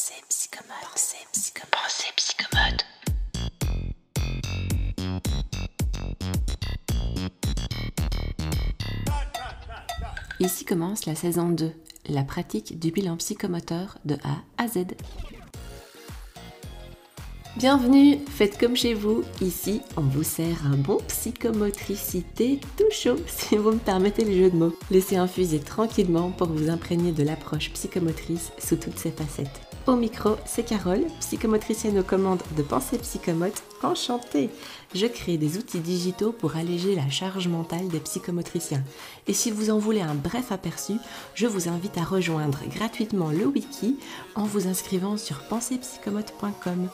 Pensée psychomote. Pensée psychomote. Pensée psychomote. Ici commence la saison 2, la pratique du bilan psychomoteur de A à Z. Bienvenue, faites comme chez vous. Ici, on vous sert un bon psychomotricité tout chaud, si vous me permettez le jeu de mots. Laissez infuser tranquillement pour vous imprégner de l'approche psychomotrice sous toutes ses facettes. Au micro, c'est Carole, psychomotricienne aux commandes de Pensée Psychomote. Enchantée Je crée des outils digitaux pour alléger la charge mentale des psychomotriciens. Et si vous en voulez un bref aperçu, je vous invite à rejoindre gratuitement le wiki en vous inscrivant sur pensepsychomote.com.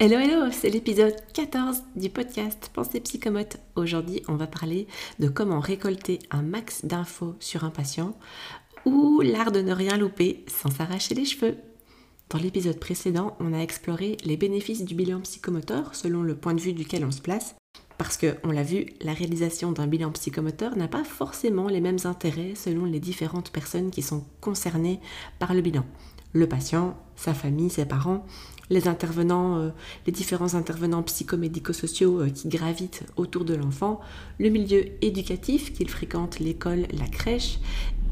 Hello hello, c'est l'épisode 14 du podcast Pensée Psychomote. Aujourd'hui, on va parler de comment récolter un max d'infos sur un patient ou l'art de ne rien louper sans s'arracher les cheveux. Dans l'épisode précédent, on a exploré les bénéfices du bilan psychomoteur selon le point de vue duquel on se place. Parce que, on l'a vu, la réalisation d'un bilan psychomoteur n'a pas forcément les mêmes intérêts selon les différentes personnes qui sont concernées par le bilan. Le patient, sa famille, ses parents, les intervenants, euh, les différents intervenants psychomédico-sociaux euh, qui gravitent autour de l'enfant, le milieu éducatif qu'il fréquente, l'école, la crèche,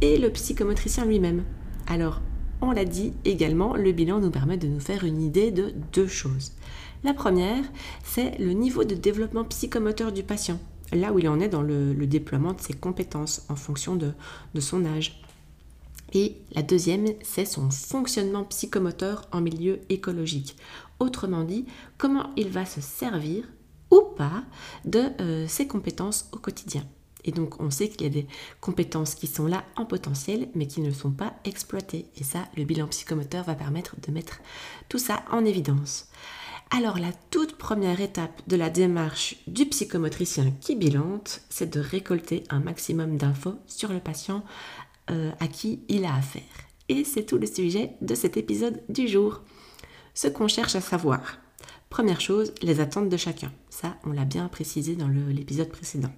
et le psychomotricien lui-même. Alors, on l'a dit également, le bilan nous permet de nous faire une idée de deux choses. La première, c'est le niveau de développement psychomoteur du patient, là où il en est dans le, déploiement de ses compétences en fonction de son âge. Et la deuxième, c'est son fonctionnement psychomoteur en milieu écologique. Autrement dit, comment il va se servir ou pas de euh, ses compétences au quotidien. Et donc on sait qu'il y a des compétences qui sont là en potentiel mais qui ne sont pas exploitées. Et ça, le bilan psychomoteur va permettre de mettre tout ça en évidence. Alors la toute première étape de la démarche du psychomotricien qui bilante, c'est de récolter un maximum d'infos sur le patient euh, à qui il a affaire. Et c'est tout le sujet de cet épisode du jour. Ce qu'on cherche à savoir. Première chose, les attentes de chacun. Ça, on l'a bien précisé dans l'épisode précédent.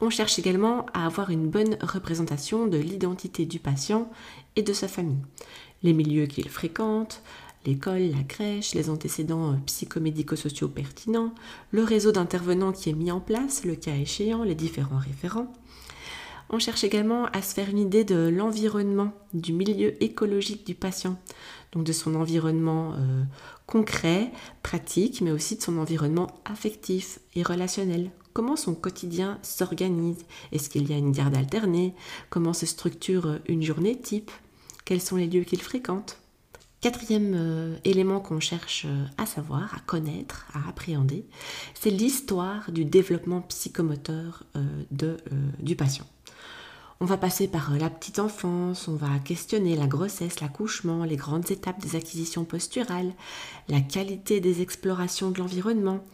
On cherche également à avoir une bonne représentation de l'identité du patient et de sa famille. Les milieux qu'il fréquente, l'école, la crèche, les antécédents euh, psychomédico-sociaux pertinents, le réseau d'intervenants qui est mis en place, le cas échéant, les différents référents, on cherche également à se faire une idée de l'environnement, du milieu écologique du patient, donc de son environnement euh, concret, pratique, mais aussi de son environnement affectif et relationnel. Comment son quotidien s'organise? Est-ce qu'il y a une garde alternée? Comment se structure une journée type? Quels sont les lieux qu'il fréquente? Quatrième euh, élément qu'on cherche euh, à savoir, à connaître, à appréhender, c'est l'histoire du développement psychomoteur du patient. On va passer par euh, la petite enfance, on va questionner la grossesse, l'accouchement, les grandes étapes des acquisitions posturales, la qualité des explorations de l'environnement.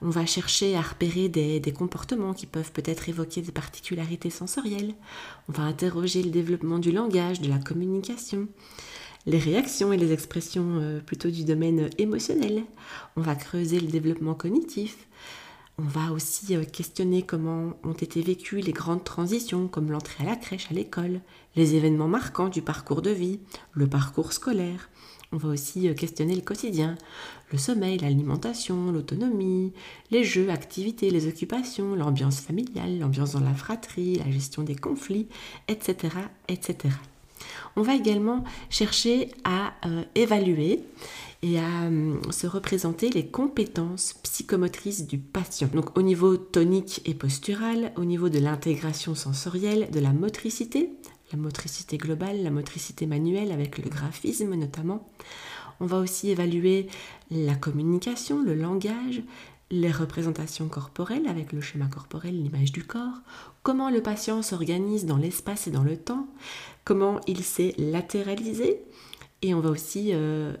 On va chercher à repérer des, comportements qui peuvent peut-être évoquer des particularités sensorielles. On va interroger le développement du langage, de la communication les réactions et les expressions euh, plutôt du domaine émotionnel. On va creuser le développement cognitif, on va aussi euh, questionner comment ont été vécues les grandes transitions, comme l'entrée à la crèche, à l'école, les événements marquants du parcours de vie, le parcours scolaire. On va aussi euh, questionner le quotidien, le sommeil, l'alimentation, l'autonomie, les jeux, activités, les occupations, l'ambiance familiale, l'ambiance dans la fratrie, la gestion des conflits, etc. etc. On va également chercher à euh, évaluer et à euh, se représenter les compétences psychomotrices du patient. Donc au niveau tonique et postural, au niveau de l'intégration sensorielle, de la motricité, la motricité globale, la motricité manuelle avec le graphisme notamment. On va aussi évaluer la communication, le langage, les représentations corporelles avec le schéma corporel, l'image du corps, comment le patient s'organise dans l'espace et dans le temps, comment il s'est latéralisé, et on va aussi euh,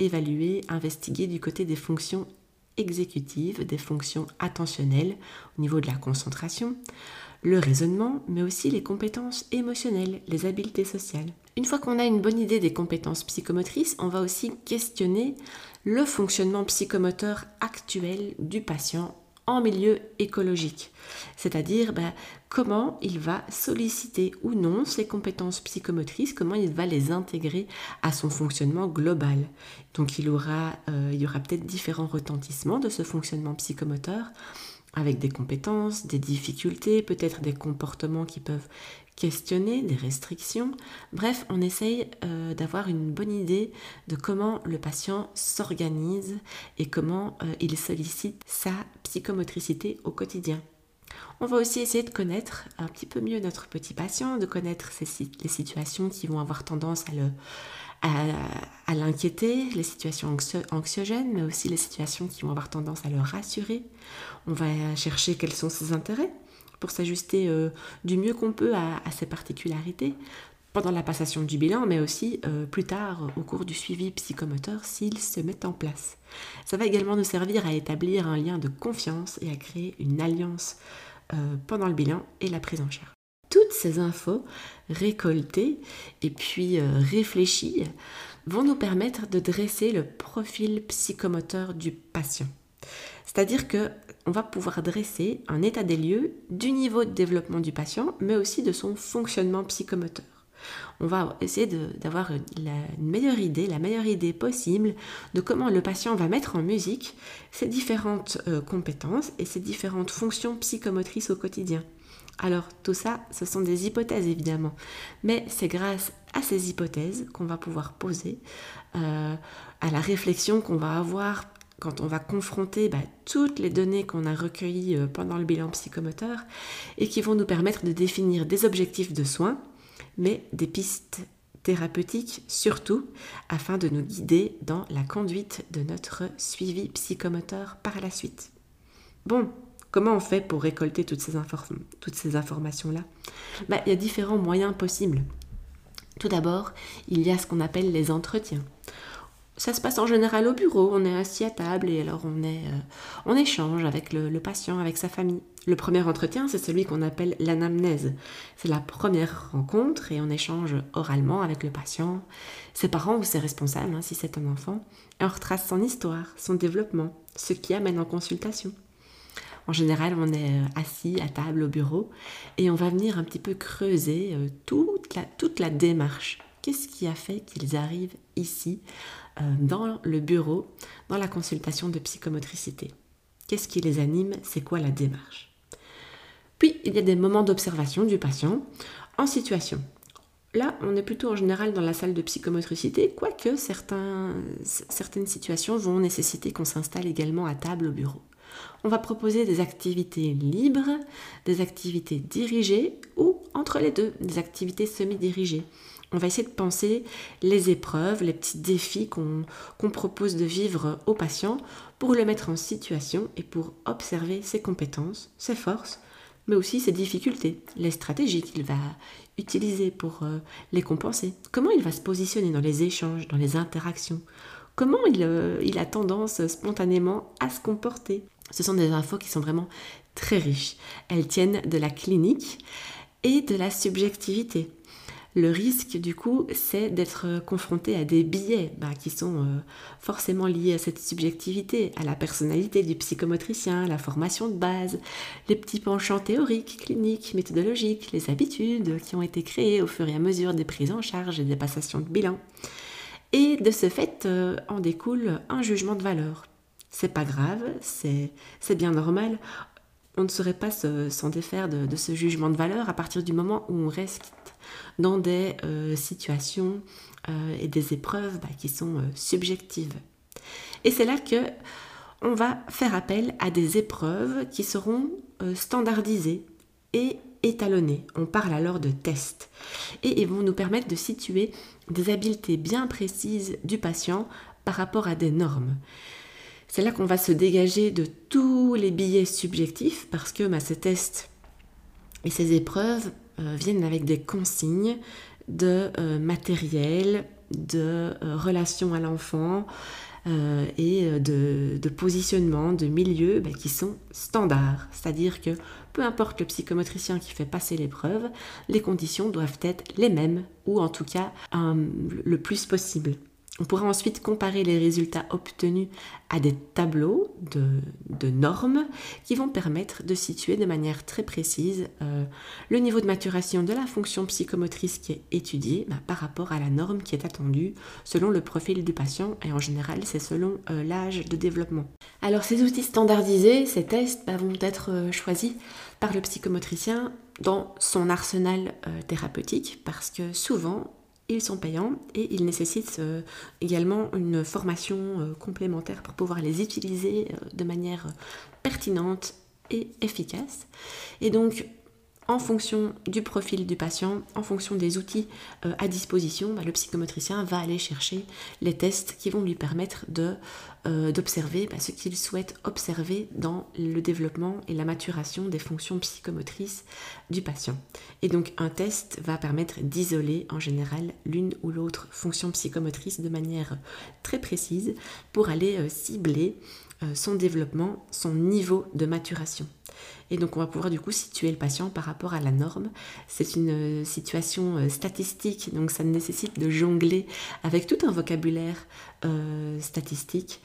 évaluer, investiguer du côté des fonctions exécutives, des fonctions attentionnelles au niveau de la concentration, le raisonnement, mais aussi les compétences émotionnelles, les habiletés sociales. Une fois qu'on a une bonne idée des compétences psychomotrices, on va aussi questionner le fonctionnement psychomoteur actuel du patient en milieu écologique, c'est-à-dire ben, comment il va solliciter ou non ses compétences psychomotrices, comment il va les intégrer à son fonctionnement global. Donc il, aura, euh, il y aura peut-être différents retentissements de ce fonctionnement psychomoteur avec des compétences, des difficultés, peut-être des comportements qui peuvent questionner, des restrictions. Bref, on essaye euh, d'avoir une bonne idée de comment le patient s'organise et comment euh, il sollicite sa psychomotricité au quotidien. On va aussi essayer de connaître un petit peu mieux notre petit patient, de connaître les situations qui vont avoir tendance à l'inquiéter, les situations anxiogènes, mais aussi les situations qui vont avoir tendance à le rassurer. On va chercher quels sont ses intérêts pour s'ajuster euh, du mieux qu'on peut à, ses particularités pendant la passation du bilan, mais aussi euh, plus tard au cours du suivi psychomoteur s'il se met en place. Ça va également nous servir à établir un lien de confiance et à créer une alliance euh, pendant le bilan et la prise en charge. Toutes ces infos récoltées et puis réfléchies vont nous permettre de dresser le profil psychomoteur du patient. C'est-à-dire que on va pouvoir dresser un état des lieux du niveau de développement du patient, mais aussi de son fonctionnement psychomoteur. On va essayer d'avoir une meilleure idée, la meilleure idée possible de comment le patient va mettre en musique ses différentes euh, compétences et ses différentes fonctions psychomotrices au quotidien. Alors tout ça, ce sont des hypothèses évidemment, mais c'est grâce à ces hypothèses qu'on va pouvoir poser, euh, à la réflexion qu'on va avoir quand on va confronter bah, toutes les données qu'on a recueillies euh, pendant le bilan psychomoteur et qui vont nous permettre de définir des objectifs de soins, mais des pistes thérapeutiques surtout, afin de nous guider dans la conduite de notre suivi psychomoteur par la suite. Bon, comment on fait pour récolter toutes ces, informations-là? Bah, Il y a différents moyens possibles. Tout d'abord, il y a ce qu'on appelle les entretiens. Ça se passe en général au bureau, on est assis à table et alors on, est, euh, on échange avec le, patient, avec sa famille. Le premier entretien, c'est celui qu'on appelle l'anamnèse. C'est la première rencontre et on échange oralement avec le patient, ses parents ou ses responsables, hein, si c'est un enfant, et on retrace son histoire, son développement, ce qui amène en consultation. En général, on est euh, assis à table au bureau et on va venir un petit peu creuser euh, toute la, toute la démarche. Qu'est-ce qui a fait qu'ils arrivent ici euh, dans le bureau, dans la consultation de psychomotricité? Qu'est-ce qui les anime? C'est quoi la démarche? Puis, il y a des moments d'observation du patient en situation. Là, on est plutôt en général dans la salle de psychomotricité, quoique certaines situations vont nécessiter qu'on s'installe également à table au bureau. On va proposer des activités libres, des activités dirigées ou entre les deux, des activités semi-dirigées on va essayer de penser les épreuves, les petits défis qu'on propose de vivre au patient pour le mettre en situation et pour observer ses compétences, ses forces, mais aussi ses difficultés, les stratégies qu'il va utiliser pour euh, les compenser, comment il va se positionner dans les échanges, dans les interactions, comment euh, il a tendance spontanément à se comporter? Ce sont des infos qui sont vraiment très riches. Elles tiennent de la clinique et de la subjectivité. Le risque, du coup, c'est d'être confronté à des biais bah, qui sont euh, forcément liés à cette subjectivité, à la personnalité du psychomotricien, la formation de base, les petits penchants théoriques, cliniques, méthodologiques, les habitudes qui ont été créées au fur et à mesure des prises en charge et des passations de bilan. Et de ce fait, euh, en découle un jugement de valeur. C'est pas grave, c'est bien normal on ne saurait pas s'en défaire de, ce jugement de valeur à partir du moment où on reste dans des euh, situations euh, et des épreuves bah, qui sont euh, subjectives. Et c'est là que on va faire appel à des épreuves qui seront standardisées et étalonnées. On parle alors de tests. Et ils vont nous permettre de situer des habiletés bien précises du patient par rapport à des normes. C'est là qu'on va se dégager de tous les billets subjectifs parce que bah, ces tests et ces épreuves viennent avec des consignes de euh, matériel, de euh, relation à l'enfant et de, positionnement, de milieu bah, qui sont standards. C'est-à-dire que peu importe le psychomotricien qui fait passer l'épreuve, les conditions doivent être les mêmes ou en tout cas le plus possible. On pourra ensuite comparer les résultats obtenus à des tableaux de, normes qui vont permettre de situer de manière très précise euh, le niveau de maturation de la fonction psychomotrice qui est étudiée bah, par rapport à la norme qui est attendue selon le profil du patient et en général c'est selon euh, l'âge de développement. Alors ces outils standardisés, ces tests bah, vont être euh, choisis par le psychomotricien dans son arsenal thérapeutique parce que souvent ils sont payants et ils nécessitent euh, également une formation euh, complémentaire pour pouvoir les utiliser euh, de manière pertinente et efficace. Et donc, en fonction du profil du patient, en fonction des outils euh, à disposition, bah, le psychomotricien va aller chercher les tests qui vont lui permettre euh, d'observer bah, ce qu'il souhaite observer dans le développement et la maturation des fonctions psychomotrices du patient. Et donc un test va permettre d'isoler en général l'une ou l'autre fonction psychomotrice de manière très précise pour aller euh, cibler son développement, son niveau de maturation. Et donc on va pouvoir du coup situer le patient par rapport à la norme. C'est une euh, situation euh, statistique, donc ça nécessite de jongler avec tout un vocabulaire euh, statistique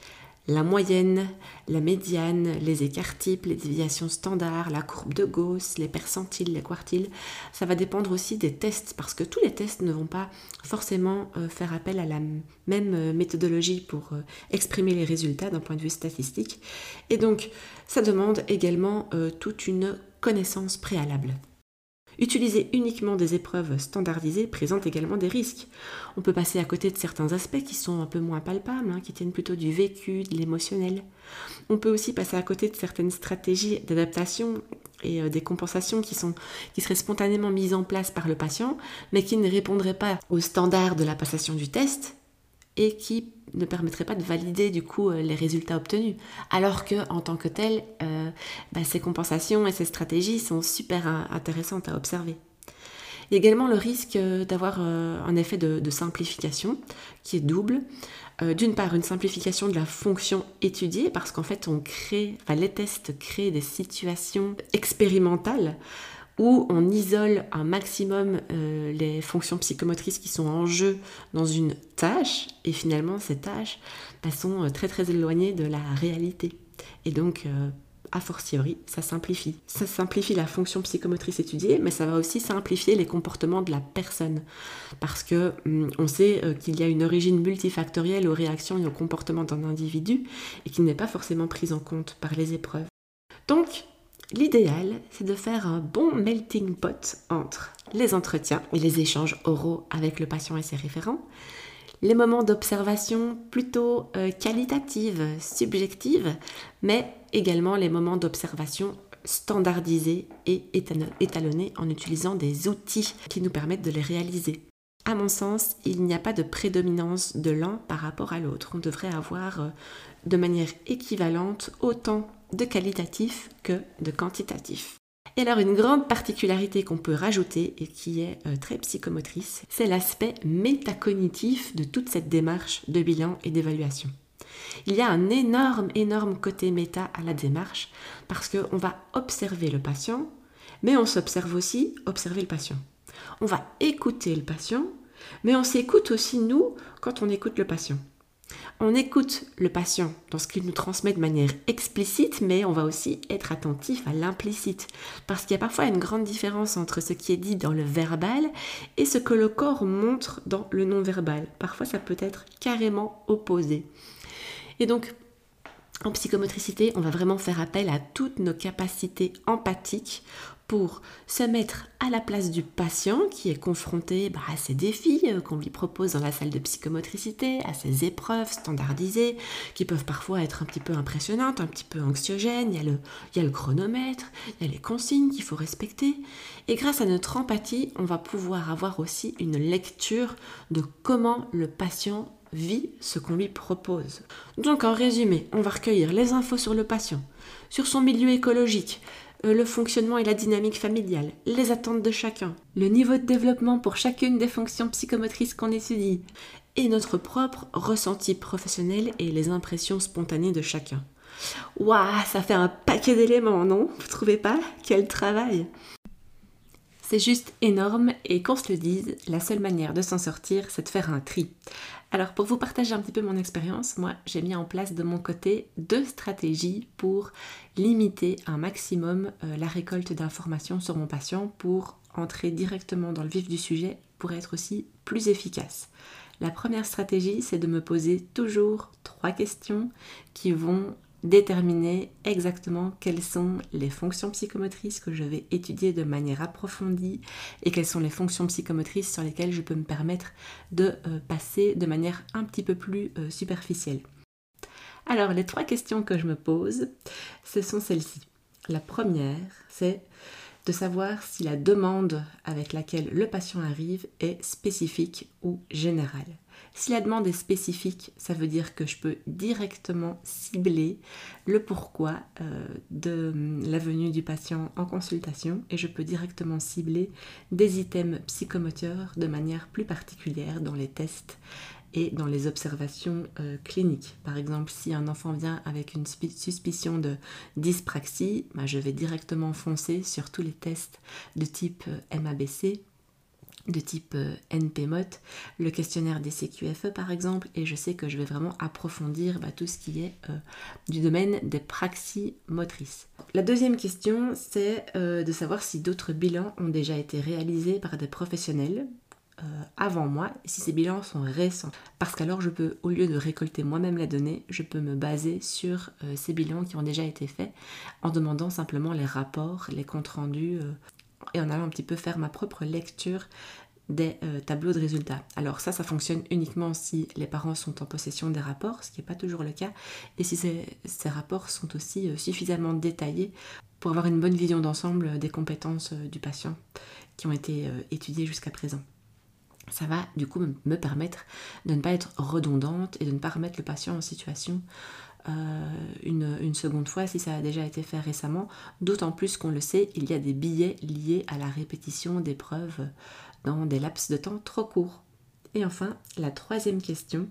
la moyenne, la médiane, les écarts types, les déviations standards, la courbe de Gauss, les percentiles, les quartiles. Ça va dépendre aussi des tests parce que tous les tests ne vont pas forcément euh, faire appel à la même euh, méthodologie pour euh, exprimer les résultats d'un point de vue statistique. Et donc, ça demande également toute une connaissance préalable. Utiliser uniquement des épreuves standardisées présente également des risques. On peut passer à côté de certains aspects qui sont un peu moins palpables, hein, qui tiennent plutôt du vécu, de l'émotionnel. On peut aussi passer à côté de certaines stratégies d'adaptation et euh, des compensations qui, qui seraient spontanément mises en place par le patient, mais qui ne répondraient pas aux standards de la passation du test et qui ne permettrait pas de valider du coup euh, les résultats obtenus. Alors que en tant que tel, euh, bah, ces compensations et ces stratégies sont super intéressantes à observer. Il y a également le risque euh, d'avoir un effet de, simplification qui est double. D'une part, une simplification de la fonction étudiée, parce qu'en fait, on crée, les tests créent des situations expérimentales où on isole un maximum euh, les fonctions psychomotrices qui sont en jeu dans une tâche, et finalement ces tâches bah, sont euh, très très éloignées de la réalité. Et donc, euh, a fortiori, ça simplifie. Ça simplifie la fonction psychomotrice étudiée, mais ça va aussi simplifier les comportements de la personne. Parce que hum, on sait qu'il y a une origine multifactorielle aux réactions et aux comportements d'un individu, et qui n'est pas forcément prise en compte par les épreuves. Donc, L'idéal, c'est de faire un bon melting pot entre les entretiens et les échanges oraux avec le patient et ses référents, les moments d'observation plutôt euh, qualitative, subjective, mais également les moments d'observation standardisés et étalonnés en utilisant des outils qui nous permettent de les réaliser. À mon sens, il n'y a pas de prédominance de l'un par rapport à l'autre. On devrait avoir euh, de manière équivalente autant de qualitatif que de quantitatif. Et alors une grande particularité qu'on peut rajouter et qui est euh, très psychomotrice, c'est l'aspect métacognitif de toute cette démarche de bilan et d'évaluation. Il y a un énorme, énorme côté méta à la démarche parce qu'on va observer le patient, mais on s'observe aussi observer le patient. On va écouter le patient, mais on s'écoute aussi nous quand on écoute le patient. On écoute le patient dans ce qu'il nous transmet de manière explicite, mais on va aussi être attentif à l'implicite. Parce qu'il y a parfois une grande différence entre ce qui est dit dans le verbal et ce que le corps montre dans le non-verbal. Parfois, ça peut être carrément opposé. Et donc, en psychomotricité, on va vraiment faire appel à toutes nos capacités empathiques pour se mettre à la place du patient qui est confronté bah, à ces défis euh, qu'on lui propose dans la salle de psychomotricité, à ces épreuves standardisées qui peuvent parfois être un petit peu impressionnantes, un petit peu anxiogènes. Il y a le, chronomètre, il y a les consignes qu'il faut respecter. Et grâce à notre empathie, on va pouvoir avoir aussi une lecture de comment le patient vit ce qu'on lui propose. Donc en résumé, on va recueillir les infos sur le patient, sur son milieu écologique, le fonctionnement et la dynamique familiale, les attentes de chacun, le niveau de développement pour chacune des fonctions psychomotrices qu'on étudie, et notre propre ressenti professionnel et les impressions spontanées de chacun. Waouh, ça fait un paquet d'éléments, non? Vous trouvez pas? Quel travail C'est juste énorme et qu'on se le dise, la seule manière de s'en sortir, c'est de faire un tri. Alors pour vous partager un petit peu mon expérience, moi j'ai mis en place de mon côté deux stratégies pour limiter un maximum euh, la récolte d'informations sur mon patient pour entrer directement dans le vif du sujet pour être aussi plus efficace. La première stratégie, c'est de me poser toujours trois questions qui vont déterminer exactement quelles sont les fonctions psychomotrices que je vais étudier de manière approfondie et quelles sont les fonctions psychomotrices sur lesquelles je peux me permettre de euh, passer de manière un petit peu plus euh, superficielle. Alors les trois questions que je me pose, ce sont celles-ci. La première, c'est de savoir si la demande avec laquelle le patient arrive est spécifique ou générale. Si la demande est spécifique, ça veut dire que je peux directement cibler le pourquoi euh, de la venue du patient en consultation et je peux directement cibler des items psychomoteurs de manière plus particulière dans les tests et dans les observations euh, cliniques. Par exemple, si un enfant vient avec une suspicion de dyspraxie, bah, je vais directement foncer sur tous les tests de type euh, MABC de type euh, NPMOT, le questionnaire des CQFE par exemple, et je sais que je vais vraiment approfondir bah, tout ce qui est euh, du domaine des praxies motrices. La deuxième question, c'est euh, de savoir si d'autres bilans ont déjà été réalisés par des professionnels avant moi, si ces bilans sont récents. Parce qu'alors je peux, au lieu de récolter moi-même la donnée, je peux me baser sur ces bilans qui ont déjà été faits en demandant simplement les rapports, les comptes rendus et en allant un petit peu faire ma propre lecture des euh, tableaux de résultats. Alors ça, ça fonctionne uniquement si les parents sont en possession des rapports, ce qui n'est pas toujours le cas, et si ces, rapports sont aussi euh, suffisamment détaillés pour avoir une bonne vision d'ensemble des compétences euh, du patient qui ont été étudiées jusqu'à présent. Ça va du coup me permettre de ne pas être redondante et de ne pas remettre le patient en situation euh, une, seconde fois si ça a déjà été fait récemment, d'autant plus qu'on le sait, il y a des billets liés à la répétition des preuves dans des laps de temps trop courts. Et enfin, la troisième question,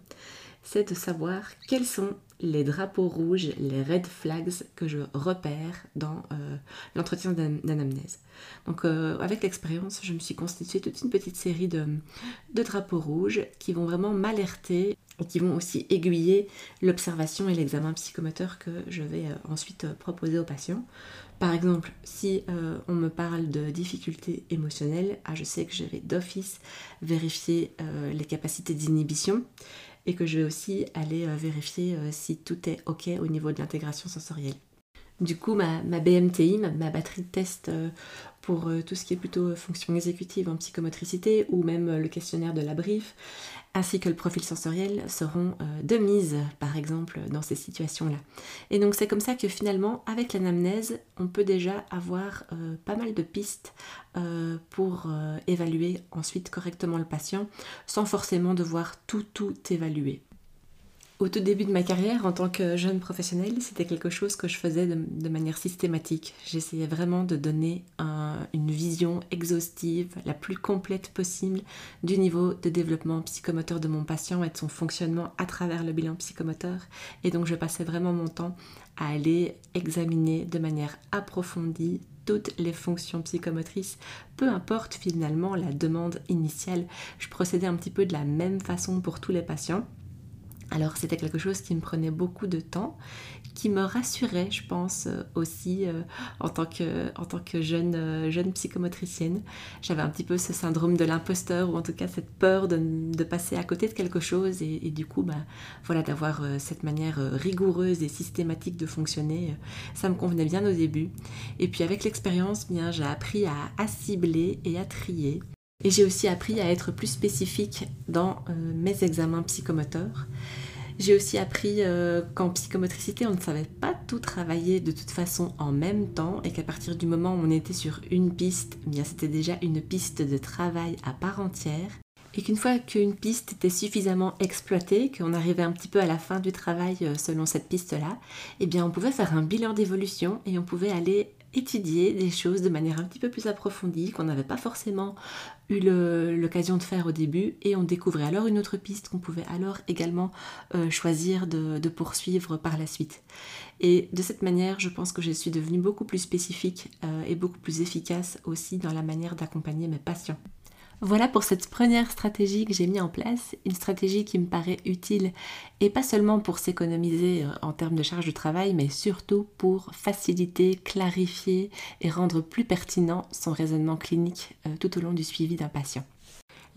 c'est de savoir quels sont les drapeaux rouges, les red flags que je repère dans euh, l'entretien d'anamnèse. Donc euh, avec l'expérience, je me suis constituée toute une petite série de, de drapeaux rouges qui vont vraiment m'alerter et qui vont aussi aiguiller l'observation et l'examen psychomoteur que je vais euh, ensuite proposer aux patients. Par exemple, si on me parle de difficultés émotionnelles, ah, je sais que je vais d'office vérifier les capacités d'inhibition et que je vais aussi aller euh, vérifier euh, si tout est OK au niveau de l'intégration sensorielle. Du coup, ma, BMTI, ma, batterie de test euh, pour tout ce qui est plutôt fonction exécutive en psychomotricité ou même le questionnaire de la brief, ainsi que le profil sensoriel seront de mise, par exemple, dans ces situations-là. Et donc c'est comme ça que finalement, avec l'anamnèse, on peut déjà avoir pas mal de pistes pour évaluer ensuite correctement le patient, sans forcément devoir tout, tout évaluer. Au tout début de ma carrière, en tant que jeune professionnelle, c'était quelque chose que je faisais de, manière systématique. J'essayais vraiment de donner une vision exhaustive, la plus complète possible, du niveau de développement psychomoteur de mon patient et de son fonctionnement à travers le bilan psychomoteur. Et donc je passais vraiment mon temps à aller examiner de manière approfondie toutes les fonctions psychomotrices, peu importe finalement la demande initiale. Je procédais un petit peu de la même façon pour tous les patients. Alors c'était quelque chose qui me prenait beaucoup de temps, qui me rassurait, je pense, euh, aussi euh, en tant que, euh, jeune psychomotricienne. J'avais un petit peu ce syndrome de l'imposteur, ou en tout cas cette peur de, passer à côté de quelque chose, et, du coup, bah, voilà, d'avoir cette manière rigoureuse et systématique de fonctionner, ça me convenait bien au début. Et puis avec l'expérience, bien, j'ai appris à, à cibler et à trier. Et j'ai aussi appris à être plus spécifique dans mes examens psychomoteurs. J'ai aussi appris euh, qu'en psychomotricité, on ne savait pas tout travailler de toute façon en même temps et qu'à partir du moment où on était sur une piste, eh bien c'était déjà une piste de travail à part entière. Et qu'une fois qu'une piste était suffisamment exploitée, qu'on arrivait un petit peu à la fin du travail euh, selon cette piste-là, eh bien on pouvait faire un bilan d'évolution et on pouvait aller étudier des choses de manière un petit peu plus approfondie qu'on n'avait pas forcément eu l'occasion de faire au début et on découvrait alors une autre piste qu'on pouvait alors également euh, choisir de, poursuivre par la suite. Et de cette manière, je pense que je suis devenue beaucoup plus spécifique euh, et beaucoup plus efficace aussi dans la manière d'accompagner mes patients. Voilà pour cette première stratégie que j'ai mis en place, une stratégie qui me paraît utile et pas seulement pour s'économiser euh, en termes de charge de travail, mais surtout pour faciliter, clarifier et rendre plus pertinent son raisonnement clinique euh, tout au long du suivi d'un patient.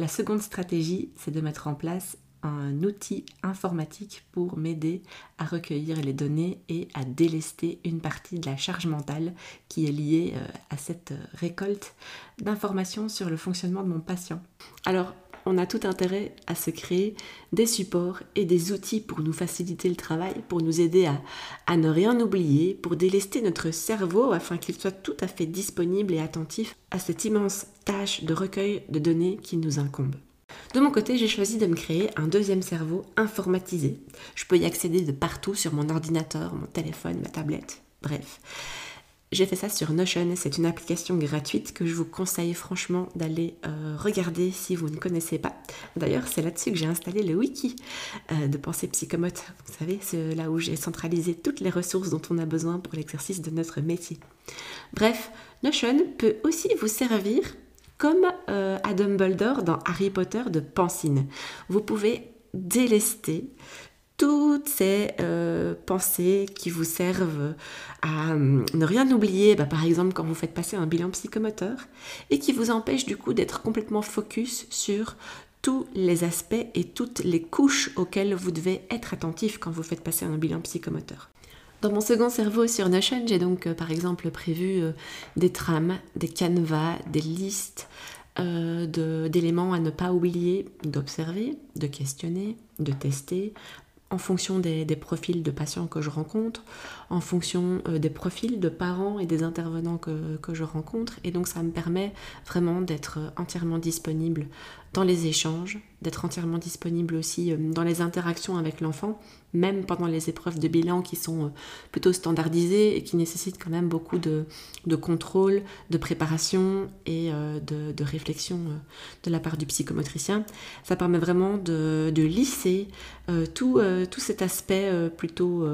La seconde stratégie, c'est de mettre en place un outil informatique pour m'aider à recueillir les données et à délester une partie de la charge mentale qui est liée euh, à cette euh, récolte d'informations sur le fonctionnement de mon patient. Alors, on a tout intérêt à se créer des supports et des outils pour nous faciliter le travail, pour nous aider à, à ne rien oublier, pour délester notre cerveau afin qu'il soit tout à fait disponible et attentif à cette immense tâche de recueil de données qui nous incombe. De mon côté, j'ai choisi de me créer un deuxième cerveau informatisé. Je peux y accéder de partout sur mon ordinateur, mon téléphone, ma tablette, bref. J'ai fait ça sur Notion, c'est une application gratuite que je vous conseille franchement d'aller euh, regarder si vous ne connaissez pas. D'ailleurs, c'est là-dessus que j'ai installé le wiki euh, de pensée psychomote. Vous savez, c'est là où j'ai centralisé toutes les ressources dont on a besoin pour l'exercice de notre métier. Bref, Notion peut aussi vous servir comme euh, à Dumbledore dans Harry Potter de Pansine. Vous pouvez délester toutes ces euh, pensées qui vous servent à euh, ne rien oublier, bah, par exemple quand vous faites passer un bilan psychomoteur, et qui vous empêchent du coup d'être complètement focus sur tous les aspects et toutes les couches auxquelles vous devez être attentif quand vous faites passer un bilan psychomoteur. Dans mon second cerveau sur Notion, j'ai donc euh, par exemple prévu euh, des trames, des canevas, des listes euh, d'éléments à ne pas oublier, d'observer, de questionner, de tester, en fonction des, profils de patients que je rencontre, en fonction des profils de parents et des intervenants que, je rencontre. Et donc ça me permet vraiment d'être entièrement disponible dans les échanges, d'être entièrement disponible aussi dans les interactions avec l'enfant même pendant les épreuves de bilan qui sont euh, plutôt standardisées et qui nécessitent quand même beaucoup de, contrôle, de préparation et euh, de, réflexion euh, de la part du psychomotricien. Ça permet vraiment de, lisser tout, tout, cet aspect plutôt,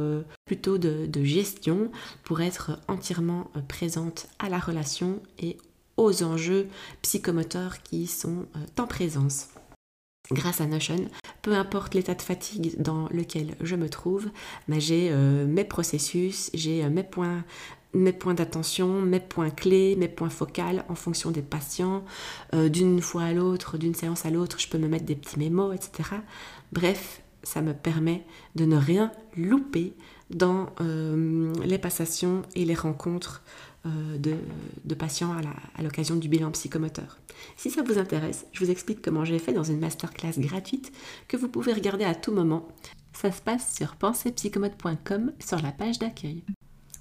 plutôt de, gestion pour être entièrement présente à la relation et aux enjeux psychomoteurs qui sont en présence grâce à Notion, peu importe l'état de fatigue dans lequel je me trouve, bah, j'ai euh, mes processus, j'ai euh, mes points mes points d'attention, mes points clés, mes points focaux en fonction des patients. Euh, d'une fois à l'autre, d'une séance à l'autre, je peux me mettre des petits mémos, etc. Bref, ça me permet de ne rien louper dans les passations et les rencontres euh, de, patients à l'occasion du bilan psychomoteur. Si ça vous intéresse, je vous explique comment j'ai fait dans une masterclass gratuite que vous pouvez regarder à tout moment. Ça se passe sur pensepsychomote.com sur la page d'accueil.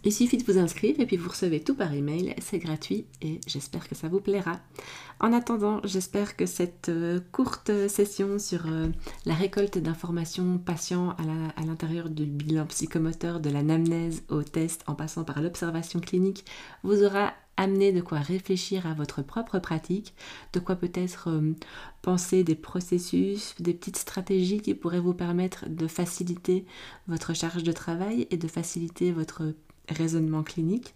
Il suffit de vous inscrire et puis vous recevez tout par email, c'est gratuit et j'espère que ça vous plaira. En attendant, j'espère que cette euh, courte session sur euh, la récolte d'informations patients à l'intérieur du bilan psychomoteur, de l'anamnèse au test en passant par l'observation clinique, vous aura amené de quoi réfléchir à votre propre pratique, de quoi peut-être euh, penser des processus, des petites stratégies qui pourraient vous permettre de faciliter votre charge de travail et de faciliter votre raisonnement clinique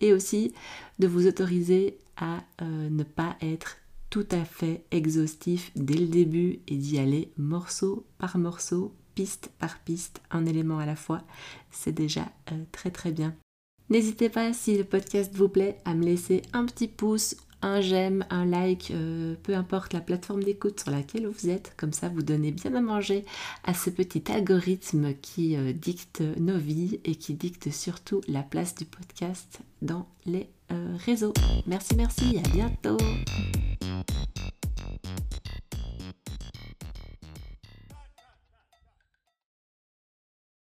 et aussi de vous autoriser à euh, ne pas être tout à fait exhaustif dès le début et d'y aller morceau par morceau, piste par piste, un élément à la fois. C'est déjà euh, très très bien. N'hésitez pas, si le podcast vous plaît, à me laisser un petit pouce un j'aime, un like, euh, peu importe la plateforme d'écoute sur laquelle vous êtes. Comme ça, vous donnez bien à manger à ce petit algorithme qui euh, dicte nos vies et qui dicte surtout la place du podcast dans les euh, réseaux. Merci, merci, à bientôt.